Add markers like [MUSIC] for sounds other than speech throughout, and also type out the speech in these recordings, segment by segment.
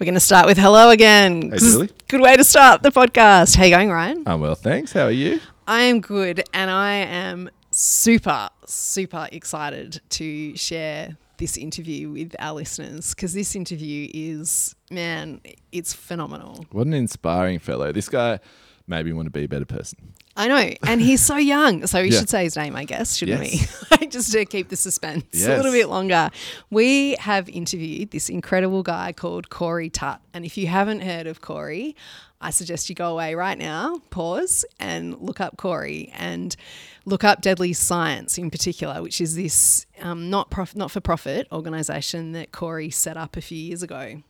We're going to start with hello again. Hey, Julie. Good way to start the podcast. How you going, Ryan? I'm well, thanks. How are you? I am good and I am super, super excited to share this interview with our listeners because this interview is, man, it's phenomenal. What an inspiring fellow. This guy made me want to be a better person. I know. And he's so young. So we Yeah. should say his name, I guess, shouldn't Yes. [LAUGHS] we? Just to keep the suspense a little bit longer. We have interviewed this incredible guy called Corey Tutt. And if you haven't heard of Corey, I suggest you go away right now, pause, and look up Corey and look up Deadly Science in particular, which is this um, not prof- not for profit organization that Corey set up a few years ago.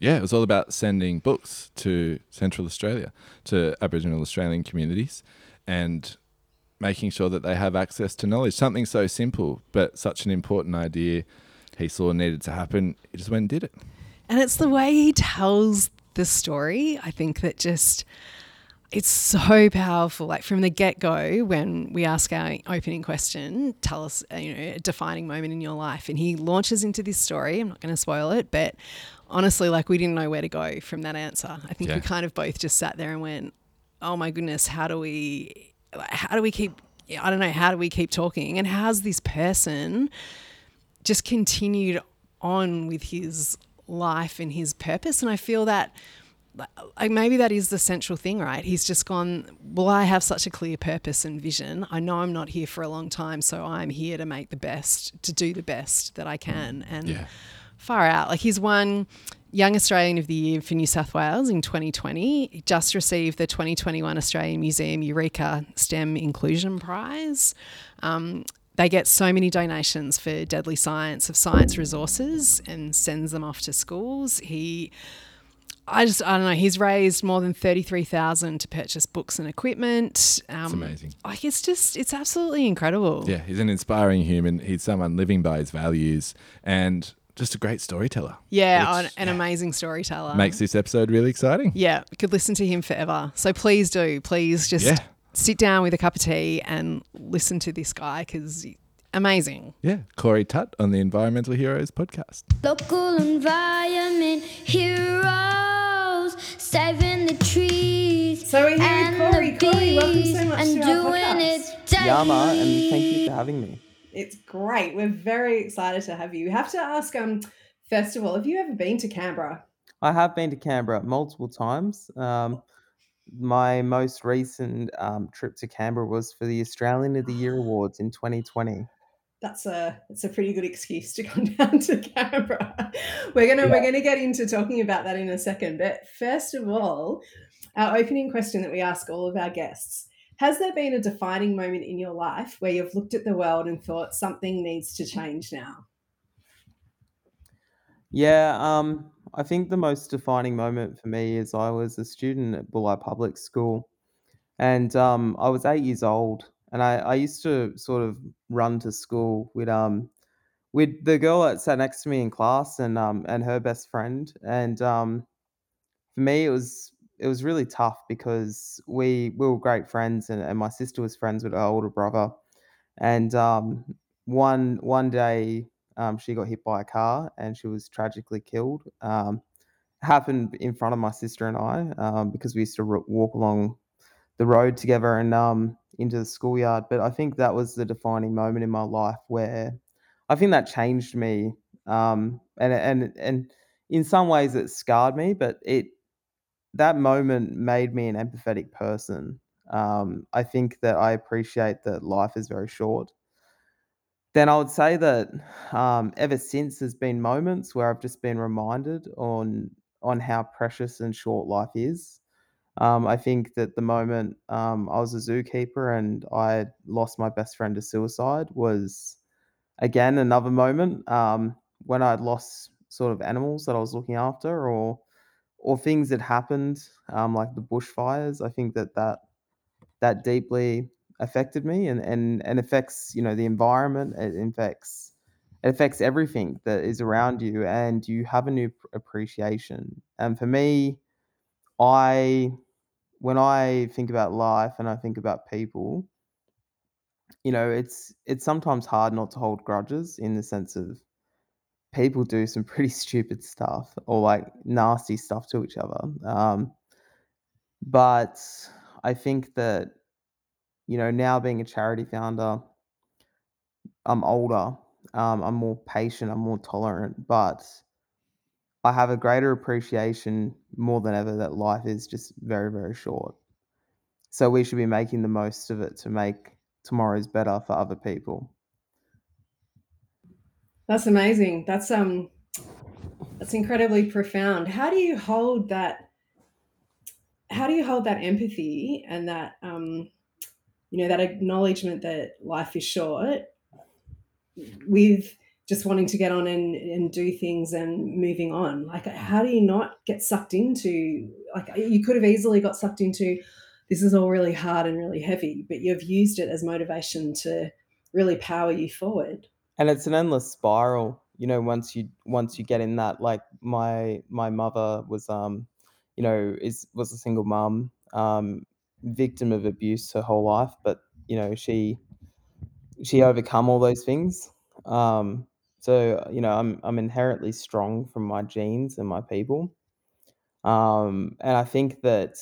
Yeah, it was all about sending books to Central Australia, to Aboriginal Australian communities, and making sure that they have access to knowledge. Something so simple, but such an important idea he saw needed to happen. He just went and did it. And it's the way he tells the story, I think, that just it's so powerful. Like from the get go, when we ask our opening question, tell us, uh, you know, a defining moment in your life. And he launches into this story. I'm not going to spoil it, but honestly, like we didn't know where to go from that answer. I think we kind of both just sat there and went, oh my goodness, how do we, how do we keep, I don't know, how do we keep talking? And how's this person just continued on with his life and his purpose. And I feel that like maybe that is the central thing, right? He's just gone, well, I have such a clear purpose and vision. I know I'm not here for a long time, so I'm here to make the best, to do the best that I can. And Yeah. far out. Like he's won Young Australian of the Year for New South Wales in 2020. He just received the 2021 Australian Museum Eureka STEM Inclusion Prize. Um, they get so many donations for Deadly Science of science resources and sends them off to schools. He I just I don't know. He's raised more than thirty three thousand to purchase books and equipment. Um, It's amazing. Like it's just it's absolutely incredible. Yeah, he's an inspiring human. He's someone living by his values and just a great storyteller. Yeah, Which, an, an amazing storyteller. Makes this episode really exciting. Yeah, we could listen to him forever. So please do, please just Yeah. sit down with a cup of tea and listen to this guy because amazing. Yeah, Corey Tutt on the Environmental Heroes podcast. Local environment heroes, saving the trees. So we're here with and Corey. the Corey, welcome so bees much and to our doing podcast. it daily. Yama, and thank you for having me. It's great. We're very excited to have you. We have to ask, um, first of all, have you ever been to Canberra? I have been to Canberra multiple times. Um, my most recent um, trip to Canberra was for the Australian of the Year [GASPS] Awards in 2020. That's a that's a pretty good excuse to come [LAUGHS] down to Canberra. We're gonna we're gonna get into talking about that in a second. But first of all, our opening question that we ask all of our guests: Has there been a defining moment in your life where you've looked at the world and thought something needs to change now? Yeah, um, I think the most defining moment for me is I was a student at Bulli Public School, and um, I was eight years old, and I, I used to sort of run to school with um with the girl that sat next to me in class and um and her best friend, and um, for me it was it was really tough because we we were great friends, and, and my sister was friends with her older brother, and um, one one day um, she got hit by a car and she was tragically killed. Um, happened in front of my sister and I um, because we used to walk along the road together and um, into the schoolyard. But I think that was the defining moment in my life where I think that changed me, um, and and and in some ways it scarred me, but it that moment made me an empathetic person. Um, I think that I appreciate that life is very short then I would say that um, ever since there's been moments where I've just been reminded on on how precious and short life is. Um, I think that the moment um, I was a zookeeper and I lost my best friend to suicide was again another moment um, when I'd lost sort of animals that I was looking after or or things that happened um, like the bushfires. I think that that that deeply affected me and and and affects you know the environment it affects it affects everything that is around you and you have a new appreciation and for me i when i think about life and i think about people you know it's it's sometimes hard not to hold grudges in the sense of people do some [LAUGHS] pretty stupid stuff or like nasty stuff to each other. Um, but I think that, you know, now being a charity founder, I'm older, um, I'm more patient, I'm more tolerant, but I have a greater appreciation more than ever that life is just very, very short. So we should be making the most of it to make tomorrow's better for other people. That's amazing. That's um that's incredibly profound. How do you hold that how do you hold that empathy and that um you know that acknowledgement that life is short with just wanting to get on and, and do things and moving on like how do you not get sucked into like you could have easily got sucked into this is all really hard and really heavy but you've used it as motivation to really power you forward and it's an endless spiral you know once you once you get in that like my my mother was um you know is was a single mom um victim of abuse her whole life but you know she she overcome all those things. Um so you know i'm i'm inherently strong from my genes and my people. Um and i think that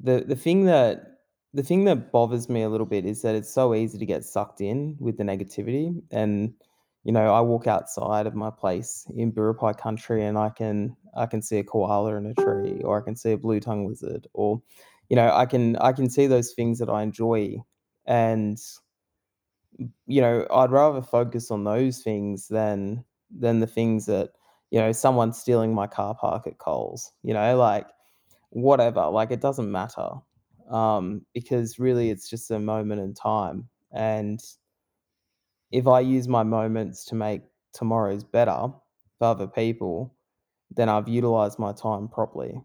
the the thing that the thing that bothers me a little bit is that it's so easy to get sucked in with the negativity. And you know i walk outside of my place in Biripi country and i can i can see a koala in a tree or i can see a blue tongue lizard or you know i can i can see those things that i enjoy. And you know i'd rather focus on those things than than the things that you know someone stealing my car park at coles you know like whatever like it doesn't matter um because really it's just a moment in time and if i use my moments to make tomorrow's better for other people then i've utilized my time properly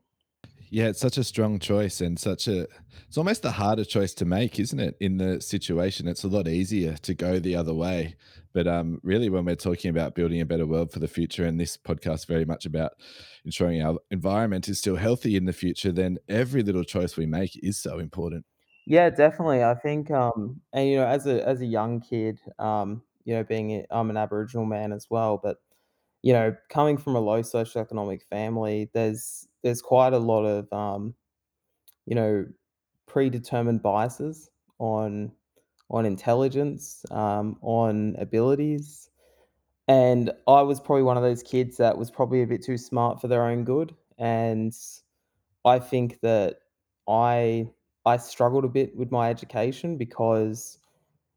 yeah, it's such a strong choice and such a it's almost the harder choice to make, isn't it? In the situation, it's a lot easier to go the other way. But um, really, when we're talking about building a better world for the future, and this podcast very much about ensuring our environment is still healthy in the future, then every little choice we make is so important. Yeah, definitely. I think, um, and you know, as a as a young kid, um, you know, being I'm an Aboriginal man as well, but you know, coming from a low socioeconomic family, there's there's quite a lot of um, you know, predetermined biases on on intelligence, um, on abilities. And I was probably one of those kids that was probably a bit too smart for their own good. And I think that I I struggled a bit with my education because,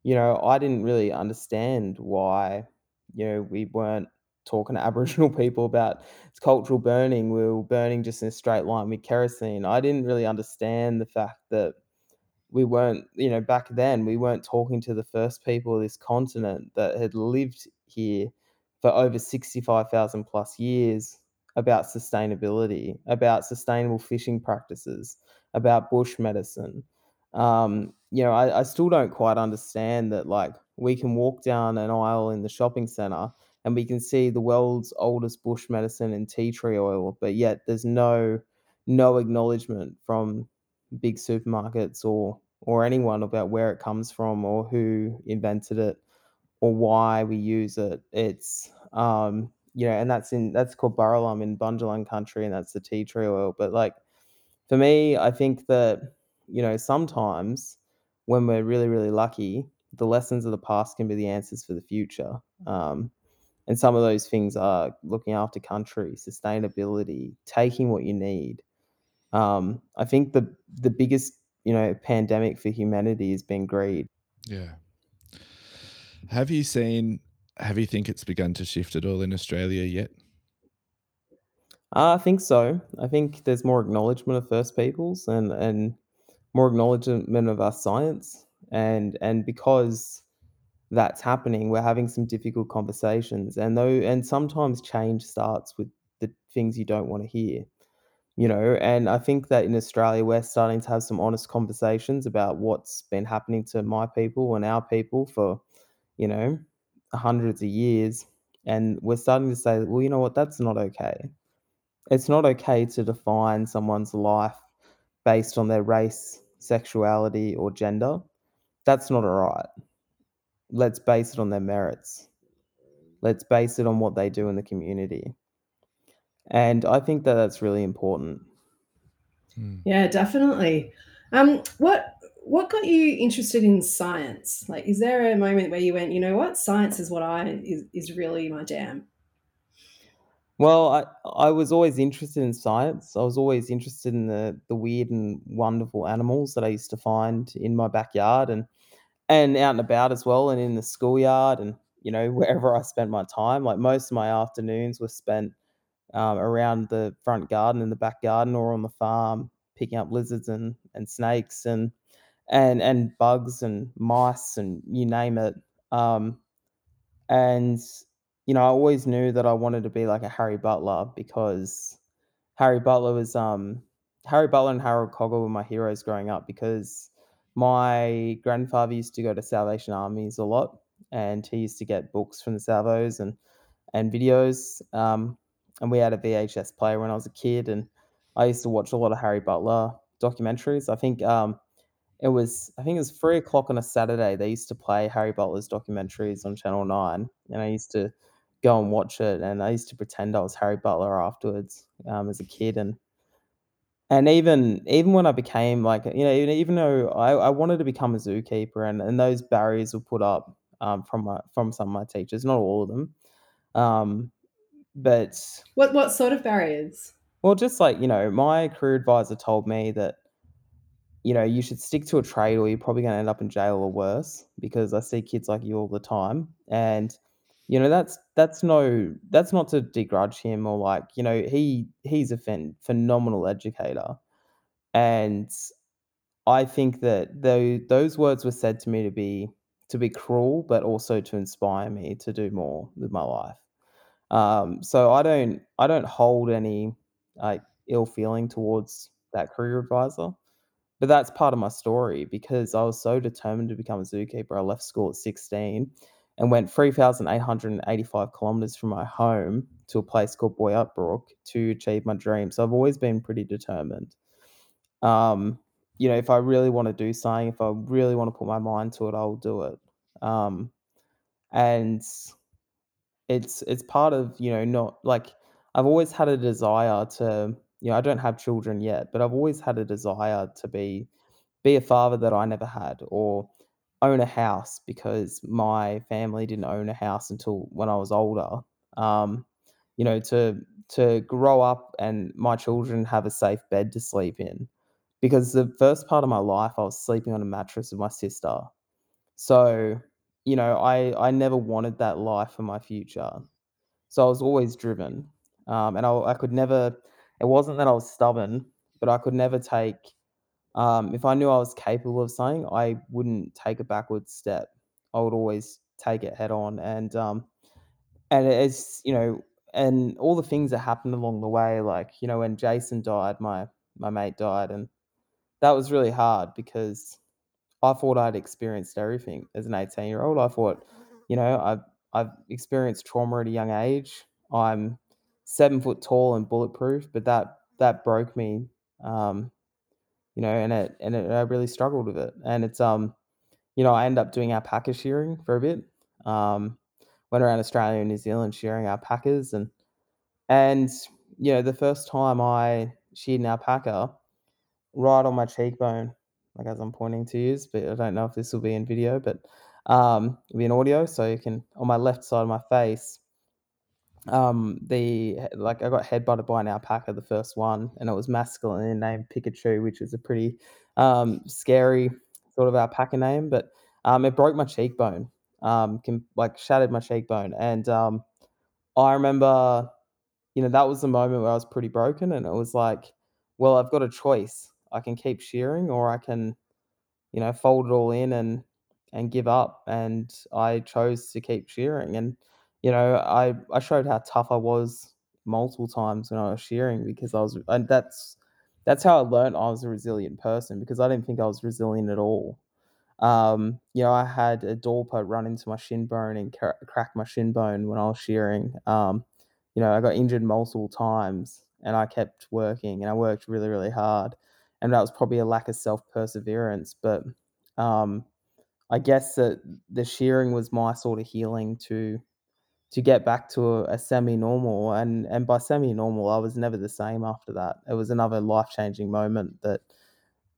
you know, I didn't really understand why, you know, we weren't talking to [LAUGHS] Aboriginal people about cultural burning. We were burning just in a straight line with kerosene. I didn't really understand the fact that we weren't, you know, back then we weren't talking to the first people of this continent that had lived here for over 65,000 plus years about sustainability, about sustainable fishing practices, about bush medicine. Um, you know, I, I still don't quite understand that like we can walk down an aisle in the shopping center and we can see the world's oldest bush medicine and tea tree oil, but yet there's no no acknowledgement from big supermarkets or or anyone about where it comes from or who invented it or why we use it. It's um you know, and that's in that's called Burralum in Bundjalung country, and that's the tea tree oil. But like for me, I think that you know sometimes when we're really really lucky, the lessons of the past can be the answers for the future. Um, and some of those things are looking after country, sustainability, taking what you need. Um, I think the the biggest you know pandemic for humanity has been greed. Yeah. Have you seen? Have you think it's begun to shift at all in Australia yet? Uh, I think so. I think there's more acknowledgement of First Peoples and and more acknowledgement of our science, and and because that's happening, we're having some difficult conversations, and though and sometimes change starts with the things you don't want to hear, you know. And I think that in Australia, we're starting to have some honest conversations about what's been happening to my people and our people for, you know, hundreds of years, and we're starting to say, well, you know what, that's not okay. It's not okay to define someone's life based on their race, sexuality, or gender. That's not all right let's base it on their merits. Let's base it on what they do in the community. And I think that that's really important. Yeah, definitely. Um, what what got you interested in science? Like, is there a moment where you went, you know what, science is what I is, is really my jam? Well, I I was always interested in science. I was always interested in the the weird and wonderful animals that I used to find in my backyard and and out and about as well, and in the schoolyard, and you know [LAUGHS] wherever I spent my time. Like most of my afternoons were spent um, around the front garden in the back garden or on the farm, picking up lizards and and snakes and and and bugs and mice and you name it. Um, and you know, I always knew that I wanted to be like a Harry Butler because Harry Butler was um Harry Butler and Harold Cogger were my heroes growing up because my grandfather used to go to Salvation Armies a lot and he used to get books from the Salvos and and videos. Um, and we had a VHS player when I was a kid and I used to watch a lot of Harry Butler documentaries. I think um it was I think it was three o'clock on a Saturday. They used to play Harry Butler's documentaries on Channel Nine, and I used to go and watch it. And I used to pretend I was Harry Butler afterwards um, as a kid, and and even even when I became like you know even, even though I, I wanted to become a zookeeper, and, and those barriers were put up um, from my from some of my teachers, not all of them, um, but What what sort of barriers? well, just like you know, my career advisor told me that you know, you should stick to a trade or you're probably going to end up in jail or worse because I see kids like you all the time. And, you know, that's, that's no, that's not to begrudge him or like, you know, he, he's a phen- phenomenal educator. And I think that though those words were said to me to be, to be cruel, but also to inspire me to do more with my life. Um, so I don't, I don't hold any like ill feeling towards that career advisor but that's part of my story because I was so determined to become a zookeeper. I left school at 16 and went 3,885 kilometers from my home to a place called Boyup Brook to achieve my dream. So I've always been pretty determined. Um, you know, if I really want to do something, if I really want to put my mind to it, I'll do it. Um, and it's it's part of you know not like I've always had a desire to you know I don't have children yet, but I've always had a desire to be be a father that I never had or own a house because my family didn't own a house until when I was older. Um, you know, to to grow up and my children have a safe bed to sleep in. Because the first part of my life I was sleeping on a mattress with my sister. So, you know, I I never wanted that life for my future. So I was always driven. Um, and I I could never it wasn't that I was stubborn, but I could never take um, if I knew I was capable of something, I wouldn't take a backward step. I would always take it head on. And um, and it's you know, and all the things that happened along the way, like you know, when Jason died, my my mate died, and that was really hard because I thought I'd experienced everything as an 18 year old. I thought, you know, I've I've experienced trauma at a young age. I'm seven foot tall and bulletproof, but that that broke me. Um, you know, and it and it, I really struggled with it. And it's um, you know, I ended up doing alpaca shearing for a bit. Um, went around Australia and New Zealand shearing alpacas, and and you know, the first time I sheared an alpaca, right on my cheekbone, like as I'm pointing to you, but I don't know if this will be in video, but um, it'll be in audio, so you can on my left side of my face um, the like I got headbutted by an alpaca, the first one, and it was masculine and named Pikachu, which is a pretty um, scary sort of alpaca name. But um, it broke my cheekbone, um, can, like shattered my cheekbone, and um, I remember, you know, that was the moment where I was pretty broken, and it was like, well, I've got a choice. I can keep shearing, or I can you know, fold it all in and and give up. And I chose to keep shearing. And you know, I I showed how tough I was multiple times when I was shearing because I was, and that's that's how I learned I was a resilient person because I didn't think I was resilient at all. Um, you know, I had a dorper run into my shin bone and cra- crack my shin bone when I was shearing. Um, you know, I got injured multiple times and I kept working and I worked really, really hard. And that was probably a lack of self perseverance. But um, I guess that the shearing was my sort of healing to to get back to a, a semi-normal and and by semi-normal I was never the same after that. It was another life-changing moment that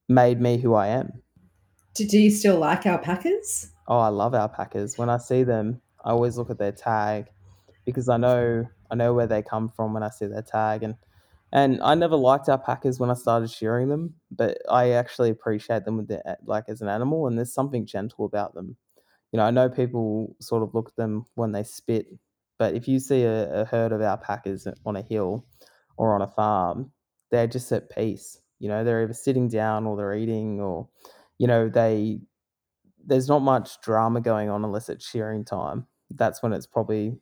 made me who I am. Do, do you still like alpacas? Oh, I love alpacas. When I see them, I always look at their tag because I know I know where they come from when I see their tag and and I never liked alpacas when I started shearing them, but I actually appreciate them with the, like as an animal and there's something gentle about them. You know, I know people sort of look at them when they spit, but if you see a, a herd of alpacas on a hill or on a farm, they're just at peace. You know, they're either sitting down or they're eating or you know, they there's not much drama going on unless it's shearing time. That's when it's probably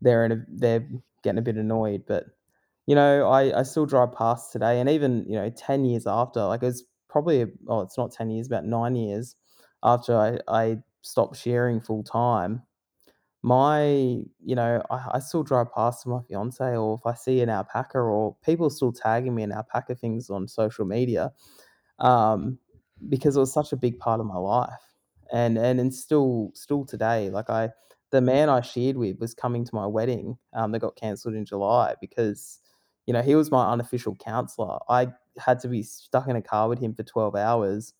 they're in a they're getting a bit annoyed. But you know, I I still drive past today, and even you know, ten years after, like it's probably oh, it's not ten years, about nine years after I I stopped sharing full time. My, you know, I, I still drive past my fiance, or if I see an alpaca, or people still tagging me in alpaca things on social media um, because it was such a big part of my life. And and and still still today, like I the man I shared with was coming to my wedding, um, that got cancelled in July because, you know, he was my unofficial counselor. I had to be stuck in a car with him for 12 hours,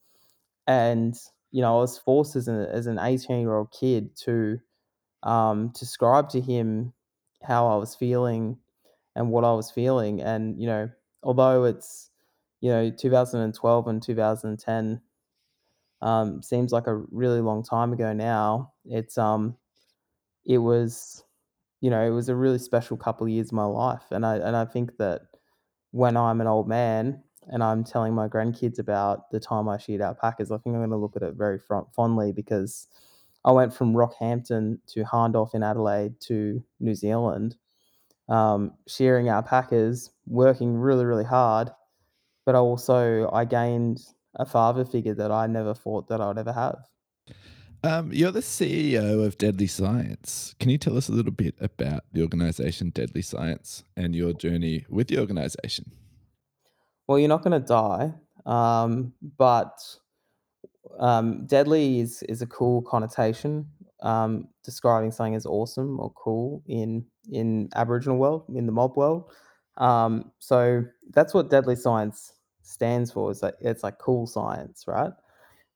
and, you know, I was forced as an as an 18-year-old kid to, um, describe to him how I was feeling and what I was feeling, and, you know, although it's, you know, 2012 and 2010 um, seems like a really long time ago now. It's um, it was, you know, it was a really special couple of years of my life, and I and I think that when I'm an old man and I'm telling my grandkids about the time I sheared alpacas, I think I'm going to look at it very fondly because I went from Rockhampton to Hahndorf in Adelaide to New Zealand, um, shearing alpacas, working really really hard, but also I gained a father figure that I never thought that I'd ever have. Um, you're the CEO of Deadly Science. Can you tell us a little bit about the organization Deadly Science and your journey with the organization? Well, you're not going to die, um, but um, deadly is is a cool connotation um, describing something as awesome or cool in in Aboriginal world, in the mob world. Um, so that's what deadly science stands for. Is like it's like cool science, right?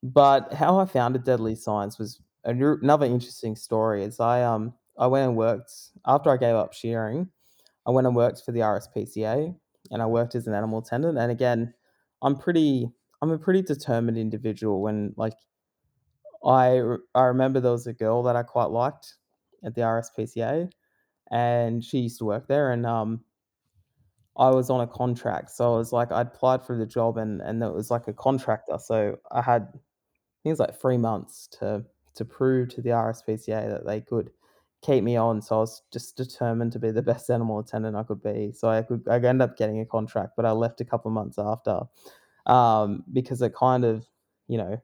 But how I founded Deadly Science was ano another interesting story, is I, um, I went and worked after I gave up shearing, I went and worked for the RSPCA, and I worked as an animal attendant, and again, I'm pretty I'm a pretty determined individual when, like, I I remember there was a girl that I quite liked at the RSPCA, and she used to work there, and, um, I was on a contract, so I was like I applied for the job and and it was like a contractor, so I had think it's like 3 months to to prove to the RSPCA that they could keep me on, so I was just determined to be the [LAUGHS] best animal attendant I could be, so I could I ended up getting a contract, but I left a couple of months after, um, because it kind of, you know,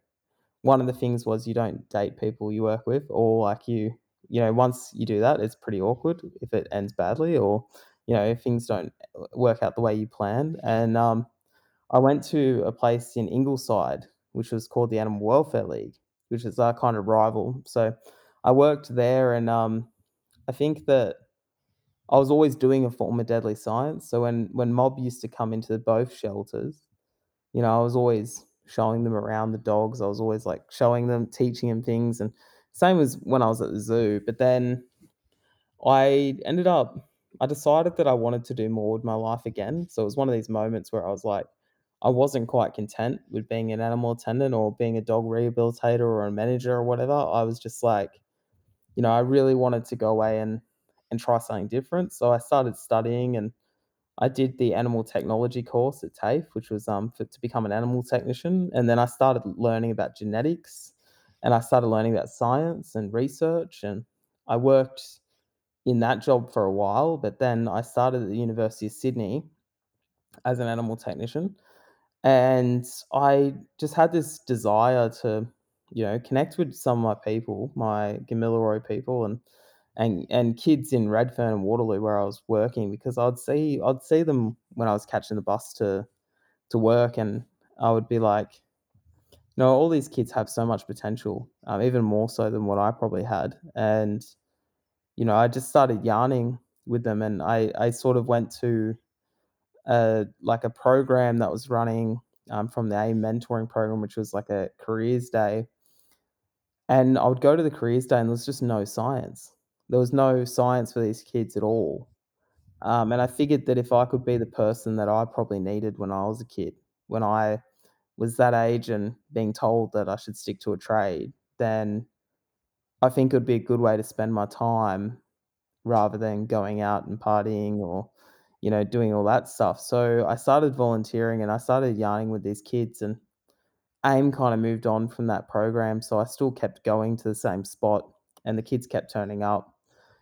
one of the things was you don't date people you work with or like you you know, once you do that, it's pretty awkward if it ends badly or, you know, if things don't uh, work out the way you planned, and, um, I went to a place in Ingleside, which was called the Animal Welfare League, which is our kind of rival. So I worked there, and um, I think that I was always doing a form of deadly science. So when when mob used to come into both shelters, you know, I was always showing them around the dogs. I was always like showing them, teaching them things, and same as when I was at the zoo. But then I ended up I decided that I wanted to do more with my life again. So it was one of these moments where I was like, I wasn't quite content with being an animal attendant or being a dog rehabilitator or a manager or whatever. I was just like, you know, I really wanted to go away and and try something different. So I started studying and I did the animal technology course at TAFE, which was um for, to become an animal technician. And then I started learning about genetics and I started learning about science and research and I worked in that job for a while, but then I started at the University of Sydney as an animal technician, and I just had this desire to, you know, connect with some of my people, my Gamilaroi people, and and and kids in Redfern and Waterloo where I was working because I'd see I'd see them when I was catching the bus to to work, and I would be like, know, all these kids have so much potential, um, even more so than what I probably had, and you know, I just started yarning with them, and I I sort of went to a like a program that was running um, from the AIM mentoring program, which was like a careers day. And I would go to the careers day, and there was just no science. There was no science for these kids at all. Um, and I figured that if I could be the person that I probably needed when I was a kid, when I was that age and being told that I should stick to a trade, then I think it would be a good way to spend my time rather than going out and partying or, you know, doing all that stuff. So I started volunteering and I started yarning with these kids and AIM kind of moved on from that program. So I still kept going to the same spot and the kids kept turning up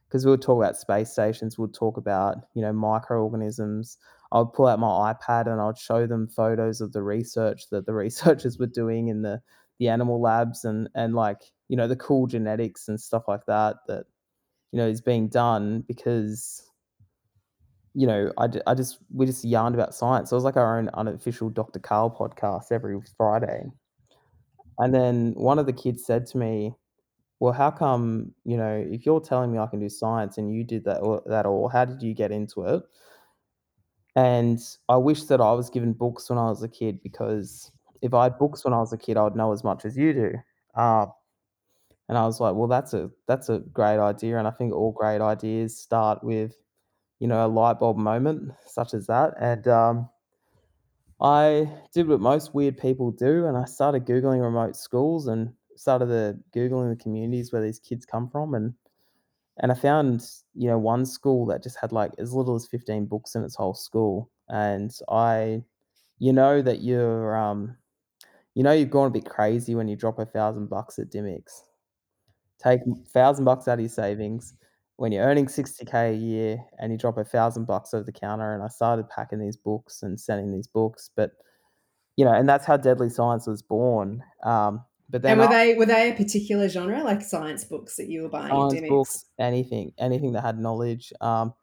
because we would talk about space stations, we'd talk about, you know, microorganisms. I would pull out my iPad and I'd show them photos of the research that the [LAUGHS] researchers were doing in the the animal labs and and like, you know, the cool genetics and stuff like that that you know is being done because you know, I, I just we just yarned about science. So it was like our own unofficial Dr. Karl podcast every Friday. And then one of the kids said to me, well, how come, you know, if you're telling me I can do science and you did that or that all, how did you get into it? And I wish that I was given books when I was a kid because if I had books when I was a kid, I would know as much as you do. Uh, and I was like, well, that's a that's a great idea. And I think all great ideas start with, you know, a light bulb moment such as that. And um, I did what most weird people do, and I started googling remote schools and started the googling the communities where these kids come from, and and I found, you know, one school that just had, like, as little as 15 books in its whole school, and I you know that you're, um you know you've gone a bit crazy when you drop a 1,000 bucks at Dymocks. Take 1,000 bucks out of your savings when you're earning 60K a year and you drop a 1,000 bucks over the counter, and I started packing these books and sending these books, but, you know, and that's how Deadly Science was born, um, but then And were af they were they a particular genre, like science books that you were buying science books, anything anything that had knowledge, um,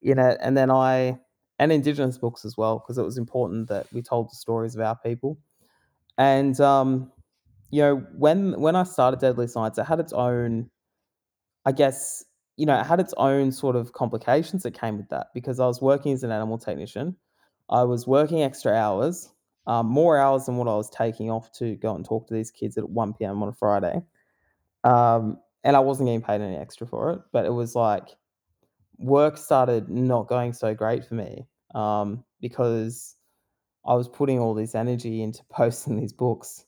you know, and then I and Indigenous books as well, because it was important that we told the stories of our people. And, um, you know, when when I started Deadly Science, it had its own I guess, you know, it had its own sort of complications that came with that because I was working as an animal technician. I was working extra hours, um, more hours than what I was taking off to go and talk to these kids at 1 p.m. on a Friday. Um, and I wasn't getting paid any extra for it, but it was like work started not going so great for me um, because I was putting all this energy into [LAUGHS] posting these books.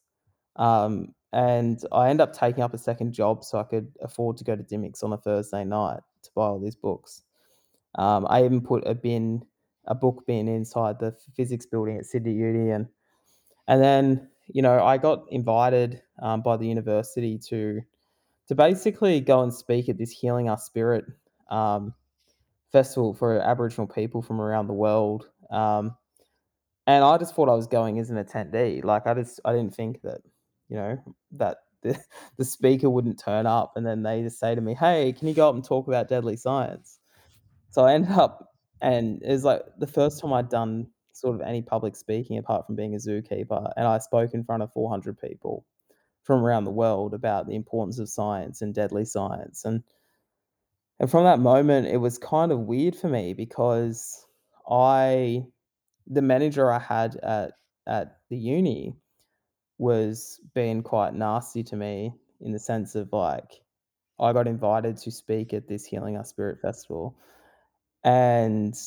Um, and I end up taking up a second job so I could afford to go to Dymocks on a Thursday night to buy all these books. Um, I even put a bin, a book bin inside the physics building at Sydney Uni, and and then you know I got invited um, by the university to to basically go and speak at this Healing Our Spirit um, festival for Aboriginal people from around the world. Um, and I just thought I was going as an attendee. Like I just I didn't think that, you know, that [LAUGHS] the the speaker wouldn't turn up and then they just say to me, "Hey, can you go up and talk about deadly science?" So I ended up and it was like the first time I'd done sort of any public speaking apart from being a zookeeper, and I spoke in front of 400 people from around the world about the importance of science and deadly science. And and from that moment, it was kind of weird for me because I the manager I had at at the uni was being quite nasty to me in the sense of like I got invited to speak at this Healing Our Spirit festival and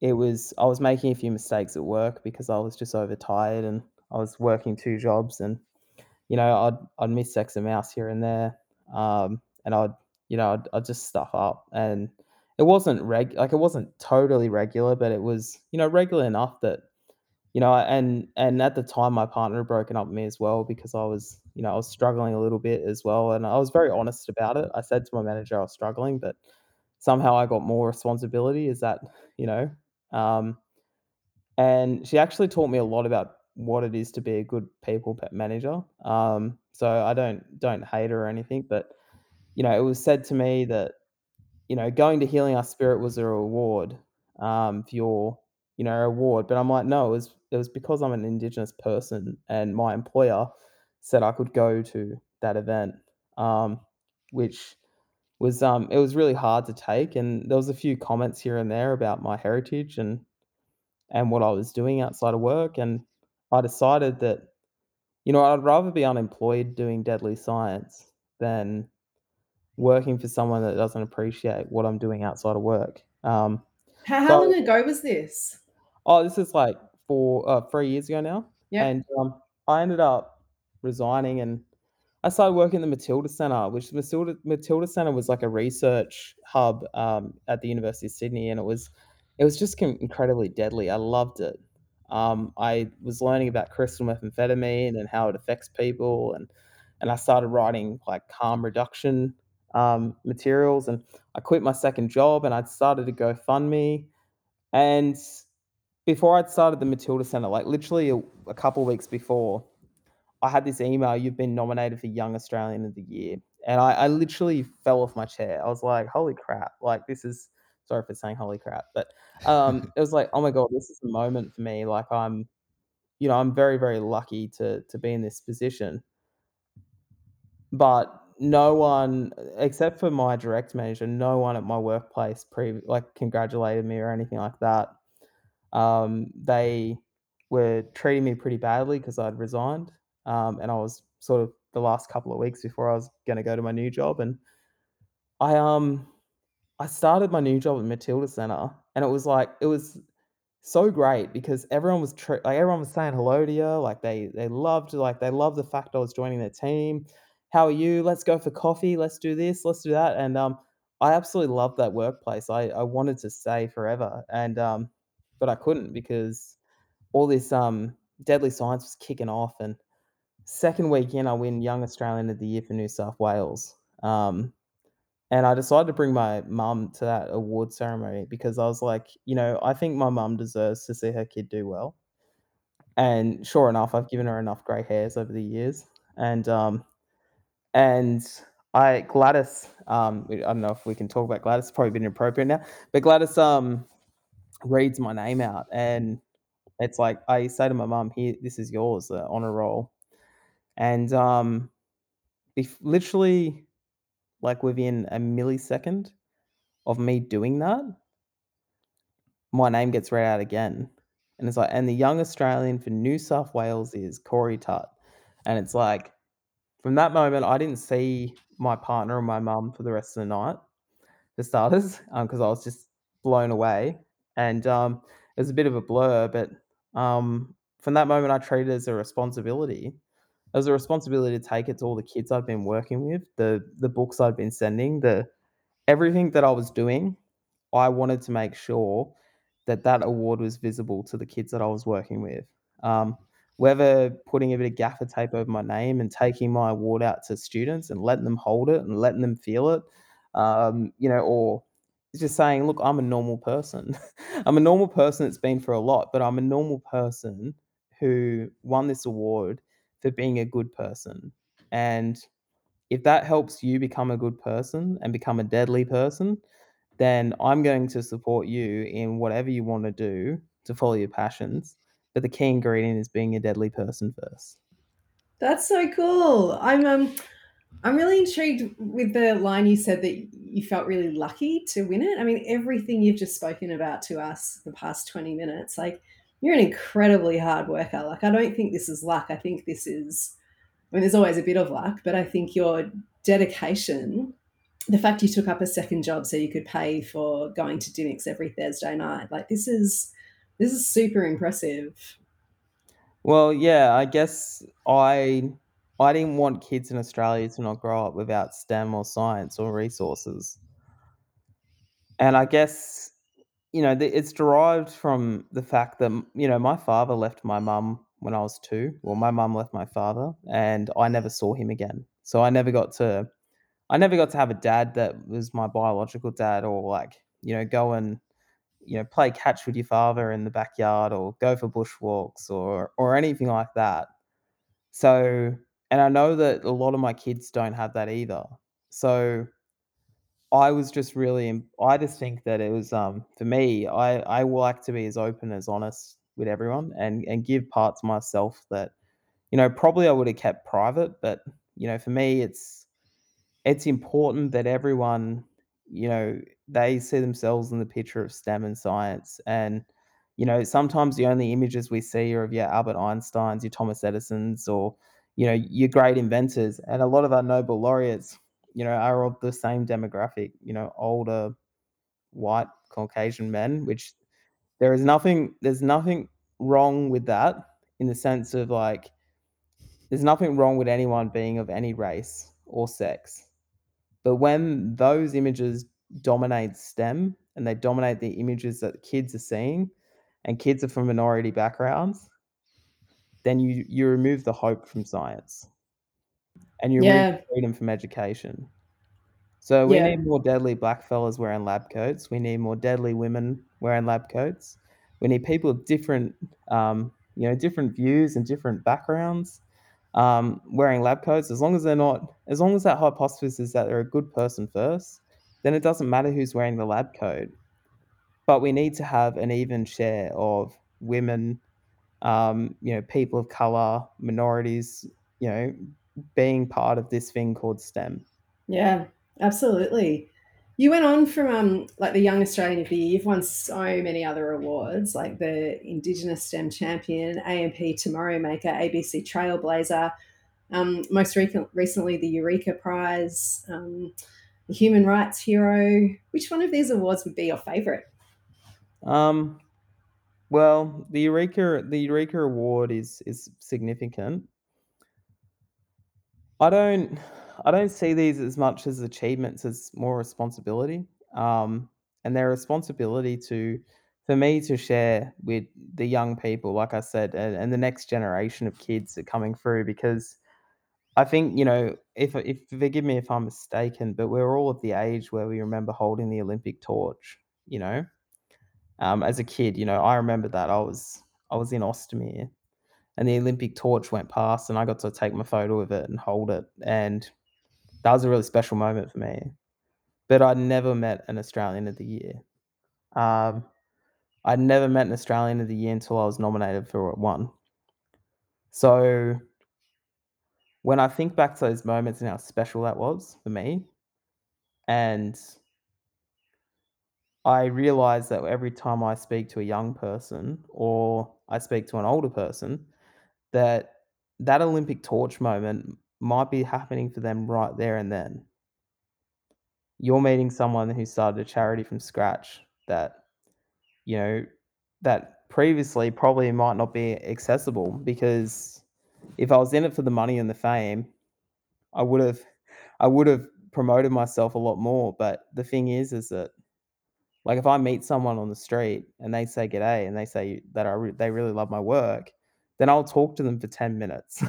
it was I was making a few mistakes at work because I was just overtired and I was working two jobs and you know I'd I'd miss X and mouse here and there um, and I'd you know I'd, I'd just stuff up and it wasn't reg like it wasn't totally regular but it was you know regular enough that you know, and and at the time, my partner had broken up with me as well because I was, you know, I was struggling a little bit as well, and I was very honest about it. I said to my manager I was struggling, but somehow I got more responsibility. Is that, you know, um, and she actually taught me a lot about what it is to be a good people manager. Um, so I don't don't hate her or anything, but you know, it was said to me that you know, going to Healing Our Spirit was a reward, um, for your, you know, reward. But I'm like, no, it was it was because I'm an Indigenous person and my employer said I could go to that event, um, which was um it was really hard to take and there was a few comments here and there about my heritage and and what I was doing outside of work and I decided that you know I'd rather be unemployed doing deadly science than working for someone that doesn't appreciate what I'm doing outside of work. Um, How, how so long ago was this? oh, this is like uh, three years ago now, Yep. and um, I ended up resigning and I started working at the Matilda Centre, which the Matilda Matilda Centre was like a research hub um, at the University of Sydney, and it was it was just incredibly deadly. I loved it. Um, I was learning about crystal methamphetamine and how it affects people, and and I started writing like harm reduction um, materials. And I quit my second job, and I started to GoFundMe. And before I'd started the Matilda Centre, like literally a, a couple weeks before, I had this email, you've been nominated for Young Australian of the Year. And I, I literally fell off my chair. I was like, holy crap. Like, this is, sorry for saying holy crap, but um, [LAUGHS] it was like, oh my God, this is a moment for me. Like, I'm, you know, I'm very, very lucky to, to be in this position. But no one, except for my direct manager, no one at my workplace pre like congratulated me or anything like that. Um, they were treating me pretty badly because I'd resigned, um, and I was sort of the last couple of weeks before I was going to go to my new job, and I um I started my new job at Matilda Centre, and it was like it was so great because everyone was tre- like everyone was saying hello to you, like they they loved like they loved the fact I was joining their team. How are you? Let's go for coffee. Let's do this. Let's do that. And um, I absolutely loved that workplace. I I wanted to stay forever, and um, but I couldn't because all this um deadly science was kicking off, and second weekend, I win Young Australian of the Year for New South Wales. Um, and I decided to bring my mum to that award ceremony because I was like, you know, I think my mum deserves to see her kid do well. And sure enough, I've given her enough grey hairs over the years. And um, and I Gladys, um, I don't know if we can talk about Gladys. It's probably been inappropriate now, but Gladys um reads my name out, and it's like I say to my mum, "Here, this is yours, the honor roll." And um, if literally like within a millisecond of me doing that, my name gets read out again. And it's like, and the young Australian for New South Wales is Corey Tutt. And it's like, from that moment, I didn't see my partner or my mum for the rest of the night, for starters, [LAUGHS] because I was just blown away. And um, it was a bit of a blur, but um, from that moment, I treated it as a responsibility. It was a responsibility to take it to all the kids I'd been working with, the the books I'd been sending, the everything that I was doing. I wanted to make sure that that award was visible to the kids that I was working with. Um, whether putting a bit of gaffer tape over my name and taking my award out to students and letting them hold it and letting them feel it, um, you know, or just saying, look, I'm a normal person. [LAUGHS] I'm a normal person It's been for a lot, but I'm a normal person who won this award for being a good person. And if that helps you become a good person and become a deadly person, then I'm going to support you in whatever you want to do to follow your passions. But the key ingredient is being a deadly person first. That's so cool. I'm um I'm really intrigued with the line you said that you felt really lucky to win it. I mean, everything you've just spoken about to us the past 20 minutes, like you're an incredibly hard worker. Like I don't think this is luck. I think this is I mean, there's always a bit of luck, but I think your dedication, the fact you took up a second job so you could pay for going to Dymocks every Thursday night, like this is this is super impressive. Well, yeah, I guess I I didn't want kids in Australia to not grow up without STEM or science or resources. And I guess you know, the, it's derived from the fact that you know my father left my mum when I was two. Well, my mum left my father, and I never saw him again. So I never got to, I never got to have a dad that was my biological dad, or like you know go and you know play catch with your father in the backyard, or go for bushwalks, or or anything like that. So, and I know that a lot of my kids don't have that either. So I was just really, I just think that it was, um for me, I I like to be as open, as honest with everyone and and give parts of myself that, you know, probably I would have kept private, but, you know, for me, it's it's important that everyone, you know, they see themselves in the picture of STEM and science. And, you know, sometimes the only images we see are of your Albert Einsteins, your Thomas Edisons, or, you know, your great inventors. And a lot of our Nobel laureates, you know, are of the same demographic, you know, older, white, Caucasian men, which there is nothing, there's nothing wrong with that in the sense of like, there's nothing wrong with anyone being of any race or sex. But when those images dominate STEM and they dominate the images that kids are seeing, and kids are from minority backgrounds, then you you remove the hope from science, and you remove Yeah. freedom from education. So we Yeah. need more deadly black fellas wearing lab coats. We need more deadly women wearing lab coats. We need people of different, um, you know, different views and different backgrounds um, wearing lab coats. As long as they're not, as long as that hypothesis is that they're a good person first, then it doesn't matter who's wearing the lab coat. But we need to have an even share of women, um, you know, people of color, minorities, you know, being part of this thing called STEM. Yeah, absolutely. You went on from um, like the Young Australian of the Year. You've won so many other awards, like the Indigenous STEM Champion, AMP Tomorrow Maker, ABC Trailblazer. Um, most recent, recently, the Eureka Prize, um, the Human Rights Hero. Which one of these awards would be your favourite? Um, well, the Eureka the Eureka Award is is significant. I don't I don't see these as much as achievements as more responsibility. Um, and their responsibility to for me to share with the young people, like I said, and, and the next generation of kids that are coming through because I think, you know, if if forgive me if I'm mistaken, but we're all of the age where we remember holding the Olympic torch, you know. Um, as a kid, you know, I remember that I was I was in Ostomy and the Olympic torch went past and I got to take my photo of it and hold it. And that was a really special moment for me. But I'd never met an Australian of the year. Um, I'd never met an Australian of the year until I was nominated for one. So when I think back to those moments and how special that was for me, and I realize that every time I speak to a young person or I speak to an older person, that that Olympic torch moment might be happening for them right there and then. You're meeting someone who started a charity from scratch that, you know, that previously probably might not be accessible because if I was in it for the money and the fame, I would have I would have promoted myself a lot more. But the thing is, is that like if I meet someone on the street and they say g'day and they say that I re- they really love my work, then I'll talk to them for 10 minutes.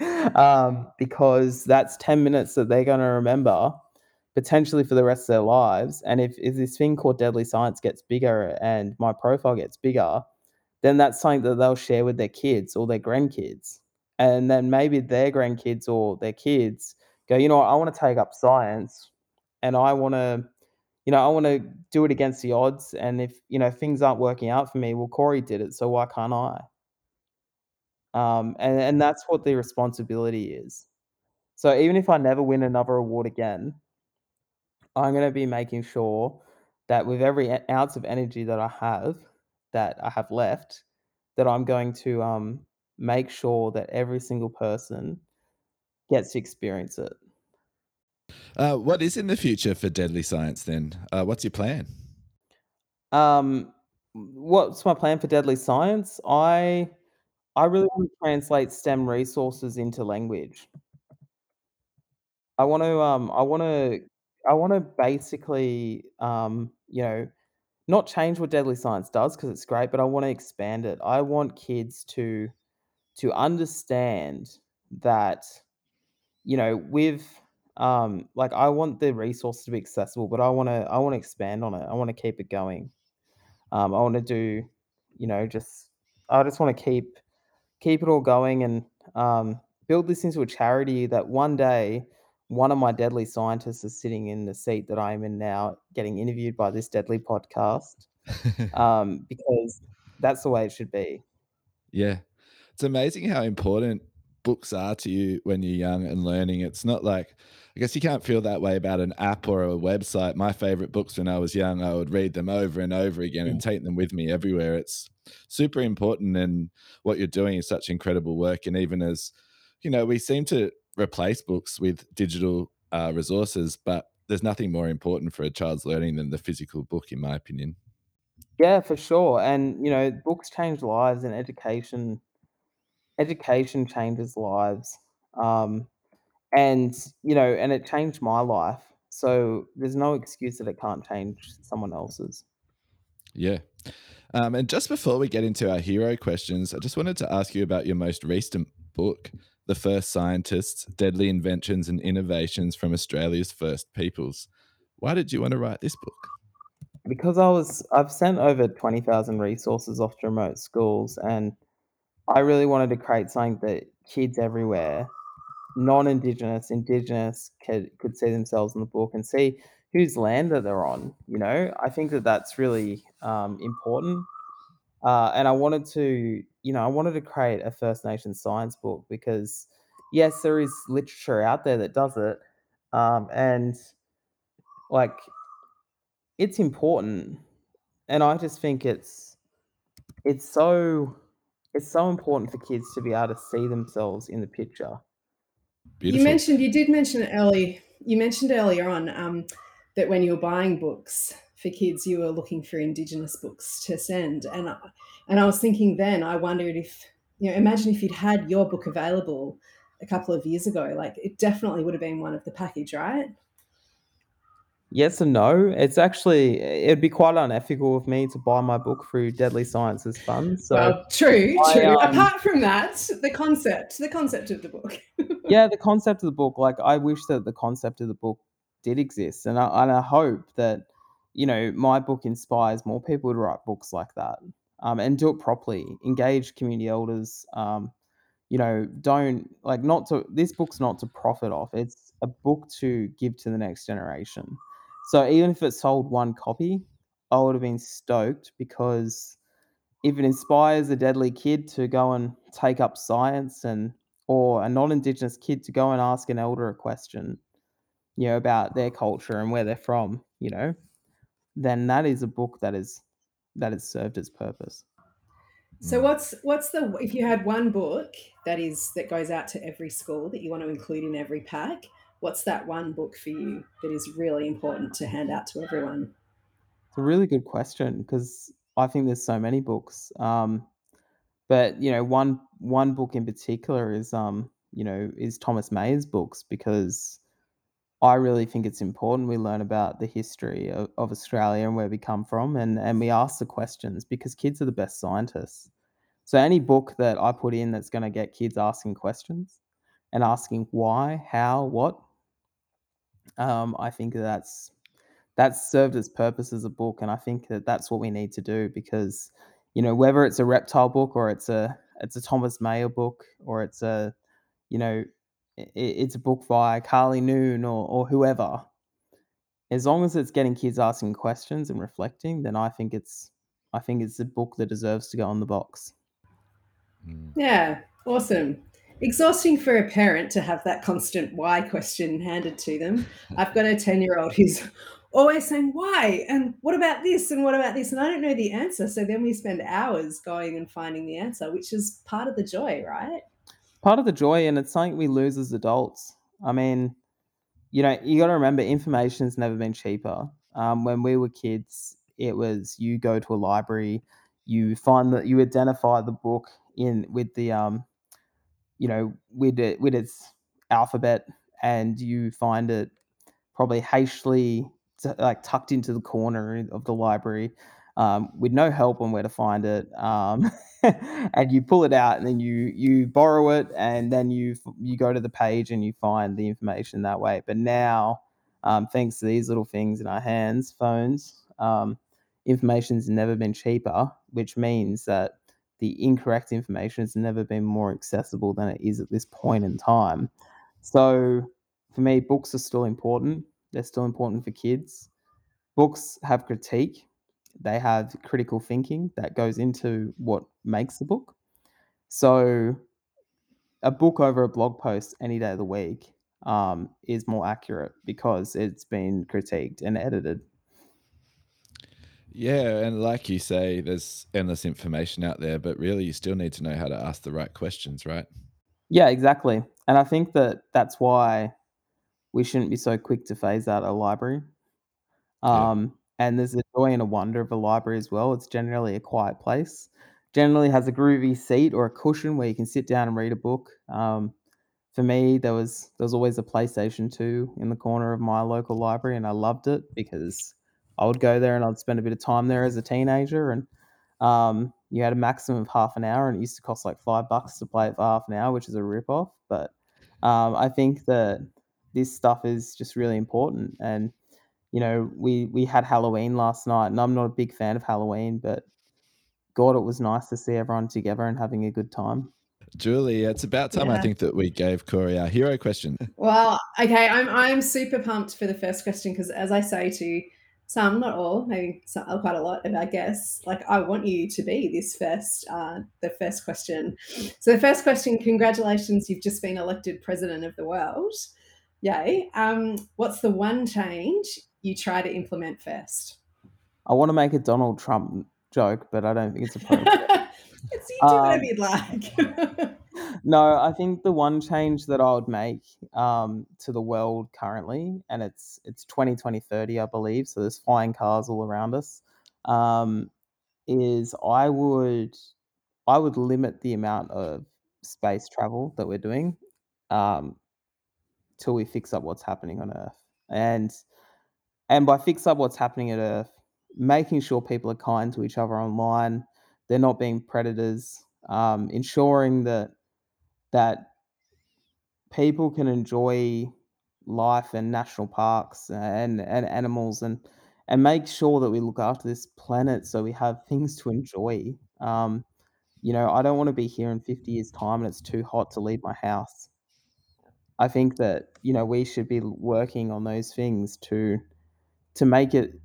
[LAUGHS] um, because that's 10 minutes that they're going to remember potentially for the rest of their lives. And if, if this thing called Deadly Science gets bigger and my profile gets bigger, then that's something that they'll share with their kids or their grandkids. And then maybe their grandkids or their kids go, you know what, I want to take up science and I want to you know, I want to do it against the odds. And if, you know, things aren't working out for me, well, Corey did it. So why can't I? Um, and, and that's what the responsibility is. So even if I never win another award again, I'm going to be making sure that with every ounce of energy that I have, that I have left, that I'm going to um, make sure that every single person gets to experience it. Uh, what is in the future for Deadly Science then? Uh, what's your plan? Um, what's my plan for Deadly Science? I I really want to translate STEM resources into language. I want to um I want to I want to basically um you know not change what Deadly Science does because it's great, but I want to expand it. I want kids to to understand that you know with um like I want the resources to be accessible, but I want to I want to expand on it. I want to keep it going. Um, I want to do, you know, just I just want to keep keep it all going and um, build this into a charity that one day one of my deadly scientists is sitting in the seat that I am in now, getting interviewed by this deadly podcast, [LAUGHS] um, because that's the way it should be. Yeah. It's amazing how important books are to you when you're young and learning. It's not like, I guess you can't feel that way about an app or a website. My favorite books when I was young, I would read them over and over again and take them with me everywhere. It's super important. And what you're doing is such incredible work. And even as, you know, we seem to replace books with digital uh, resources, but there's nothing more important for a child's learning than the physical book, in my opinion. Yeah, for sure. And you know, books change lives, and education education changes lives. Um, and you know, and it changed my life. So there's no excuse that it can't change someone else's. Yeah. Um, and just before we get into our hero questions, I just wanted to ask you about your most recent book, The First Scientists Deadly Inventions and Innovations from Australia's First Peoples. Why did you want to write this book? Because I was I've sent over 20,000 resources off to remote schools and I really wanted to create something that kids everywhere, non-indigenous, indigenous could could see themselves in the book and see whose land that they're on, you know? I think that that's really um, important. Uh, and I wanted to, you know, I wanted to create a First Nations science book because yes, there is literature out there that does it. Um, and like it's important and I just think it's it's so it's so important for kids to be able to see themselves in the picture. You mentioned you did mention early. You mentioned earlier on um, that when you were buying books for kids, you were looking for Indigenous books to send, and I, and I was thinking then, I wondered if you know, imagine if you'd had your book available a couple of years ago, like it definitely would have been one of the package, right? Yes and no. It's actually it'd be quite unethical of me to buy my book through Deadly Sciences Fund. So Well, true, I, true. um, Apart from that, the concept, the concept of the book. [LAUGHS] yeah, the concept of the book, like I wish that the concept of the book did exist, and I, and I hope that you know my book inspires more people to write books like that, um, and do it properly. Engage community elders. Um, you know, don't like not to. This book's not to profit off. It's a book to give to the next generation. So even if it sold one copy, I would have been stoked because if it inspires a deadly kid to go and take up science and or a non-indigenous kid to go and ask an elder a question you know about their culture and where they're from you know then that is a book that is that has served its purpose. So mm. what's what's the if you had one book that is that goes out to every school that you want to include in every pack, what's that one book for you that is really important to hand out to everyone? it's a really good question because i think there's so many books um but you know one one book in particular is um you know is thomas mayor's books because I really think it's important we learn about the history of, of Australia and where we come from, and and we ask the questions because kids are the best scientists. So any book that I put in that's going to get kids asking questions and asking why, how, what, um, I think that's that's served its purpose as a book, and I think that that's what we need to do because you know whether it's a reptile book or it's a it's a Thomas Mayor book or it's a you know i- i- it's a book by Carly Noon or or whoever as long as it's getting kids asking questions and reflecting, then I think it's I think it's a book that deserves to go on the box. Mm. Yeah, awesome. Exhausting for a parent to have that constant why question handed to them. I've got a 10 year old who's always saying, Why? And what about this? And what about this? And I don't know the answer. So then we spend hours going and finding the answer, which is part of the joy, right? Part of the joy, and it's something we lose as adults. I mean, you know, you got to remember, information's never been cheaper. Um, when we were kids, it was you go to a library, you find that you identify the book in with the um, you know, with it with its alphabet, and you find it probably hastily t- like tucked into the corner of the library um, with no help on where to find it um, [LAUGHS] and you pull it out and then you you borrow it and then you you go to the page and you find the information that way. But now um, thanks to these little things in our hands phones um, information's never been cheaper which means that the incorrect information has never been more accessible than it is at this point in time so for me, books are still important. They're still important for kids. Books have critique, they have critical thinking that goes into what makes the book. So a book over a blog post any day of the week um, is more accurate because it's been critiqued and edited. Yeah, and like you say, there's endless information out there, but really you still need to know how to ask the right questions, right? Yeah, exactly. And I think that that's why we shouldn't be so quick to phase out a library. Yeah. Um, and there's a joy and a wonder of a library as well. It's generally a quiet place. Generally has a groovy seat or a cushion where you can sit down and read a book. Um, for me, there was there was always a PlayStation 2 in the corner of my local library, and I loved it because I would go there and I'd spend a bit of time there as a teenager, and um, you had a maximum of half an hour, and it used to cost like five bucks to play it for half an hour, which is a rip off. But um, I think that this stuff is just really important, and you know, we we had Halloween last night, and I'm not a big fan of Halloween, but God, it was nice to see everyone together and having a good time. Julie, it's about time I think that we gave Corey our hero question. Well, okay, I'm I'm super pumped for the first question because, as I say to some, not all, maybe some, quite a lot of our guests, like I want you to be this first, uh, the first question. So the first question, congratulations, you've just been elected president of the world. Yay! Um, what's the one change you try to implement first? I want to make a Donald Trump joke, but I don't think it's [LAUGHS] appropriate. It's you do whatever Um, you'd like. [LAUGHS] no, I think the one change that I would make um, to the world currently, and it's it's 2020 30, I believe, so there's flying cars all around us, um, is I would I would limit the amount of space travel that we're doing um, till we fix up what's happening on Earth, and and by fix up what's happening at Earth, making sure people are kind to each other online, they're not being predators, um, ensuring that that people can enjoy life and national parks and and animals and and make sure that we look after this planet so we have things to enjoy. Um, you know, I don't want to be here in 50 years' time and it's too hot to leave my house. I think that, you know, we should be working on those things to to make it,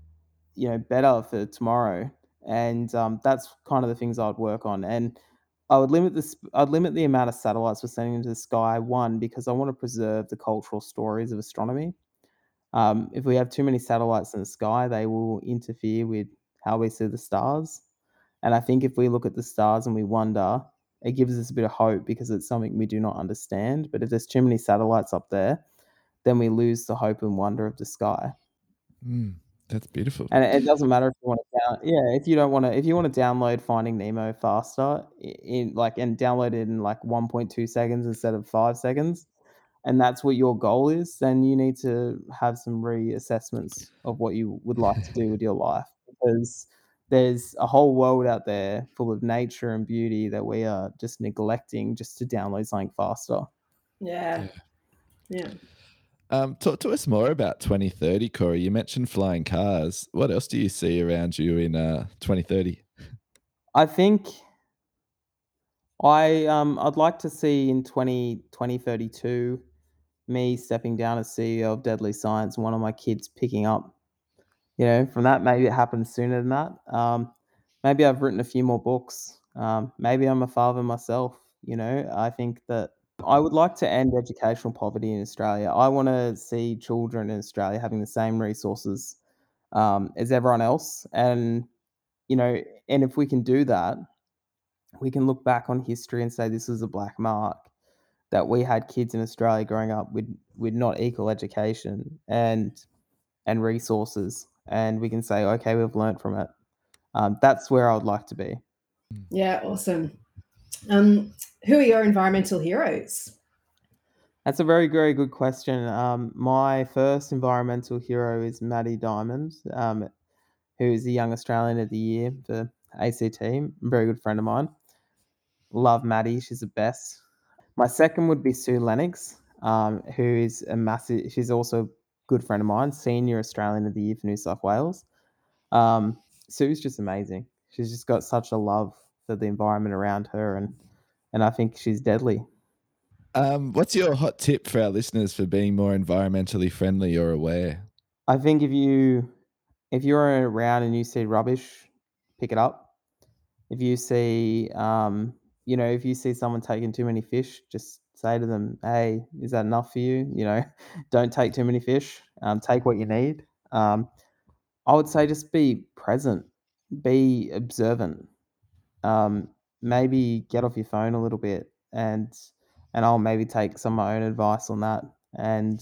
you know, better for tomorrow. And um, that's kind of the things I'd work on. And I would limit this. I'd limit the amount of satellites we're sending into the sky. One, because I want to preserve the cultural stories of astronomy. Um, if we have too many satellites in the sky, they will interfere with how we see the stars. And I think if we look at the stars and we wonder, it gives us a bit of hope because it's something we do not understand. But if there's too many satellites up there, then we lose the hope and wonder of the sky. Mm, that's beautiful. And it, it doesn't matter if you want to down, yeah, if you don't want to, if you want to download Finding Nemo faster, i- in like and download it in like 1.2 seconds instead of five seconds, and that's what your goal is, then you need to have some reassessments of what you would like to do with your life because there's a whole world out there full of nature and beauty that we are just neglecting just to download something faster. yeah, yeah. Um, talk to us more about 2030, Corey. You mentioned flying cars. What else do you see around you in uh, 2030? I think I um I'd like to see in 20 2032 me stepping down as CEO of Deadly Science one of my kids picking up, you know, from that. Maybe it happens sooner than that. Um, maybe I've written a few more books. Um, maybe I'm a father myself. You know, I think that I would like to end educational poverty in Australia. I want to see children in Australia having the same resources um, as everyone else, and you know, and if we can do that, we can look back on history and say this was a black mark that we had kids in Australia growing up with with not equal education and and resources, and we can say, okay, we've learned from it. Um, that's where I would like to be. Yeah, awesome. Um, who are your environmental heroes? That's a very very good question. Um, my first environmental hero is Maddie Diamond, um, who is the Young Australian of the Year for ACT. A very good friend of mine. Love Maddie; she's the best. My second would be Sue Lennox, um, who is a massive. She's also a good friend of mine, senior Australian of the Year for New South Wales. Um, Sue's just amazing. She's just got such a love for the environment around her, and and I think she's deadly. Um, what's your hot tip for our listeners for being more environmentally friendly or aware? I think if you if you're around and you see rubbish, pick it up. If you see um, you know, if you see someone taking too many fish, just say to them, "Hey, is that enough for you?" You know, [LAUGHS] don't take too many fish. Um, take what you need. Um, I would say just be present, be observant. Um, maybe get off your phone a little bit, and and I'll maybe take some of my own advice on that, and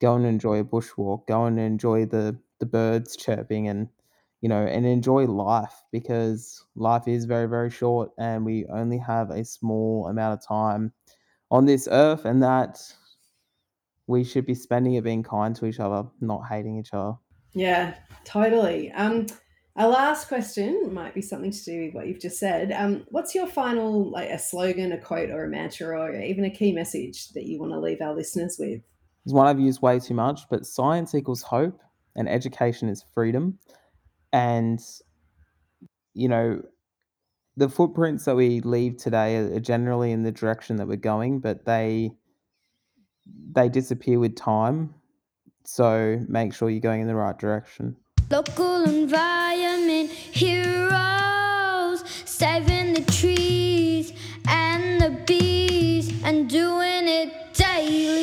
go and enjoy a bushwalk. Go and enjoy the the birds chirping, and you know, and enjoy life because life is very very short, and we only have a small amount of time on this earth, and that we should be spending it being kind to each other, not hating each other. Yeah, totally. Um, our last question might be something to do with what you've just said. Um, what's your final, like a slogan, a quote, or a mantra, or even a key message that you want to leave our listeners with? It's one I've used way too much, but science equals hope, and education is freedom. And you know, the footprints that we leave today are, generally in the direction that we're going, but they they disappear with time. So make sure you're going in the right direction. Local environment heroes, saving the trees and the bees, and doing it daily.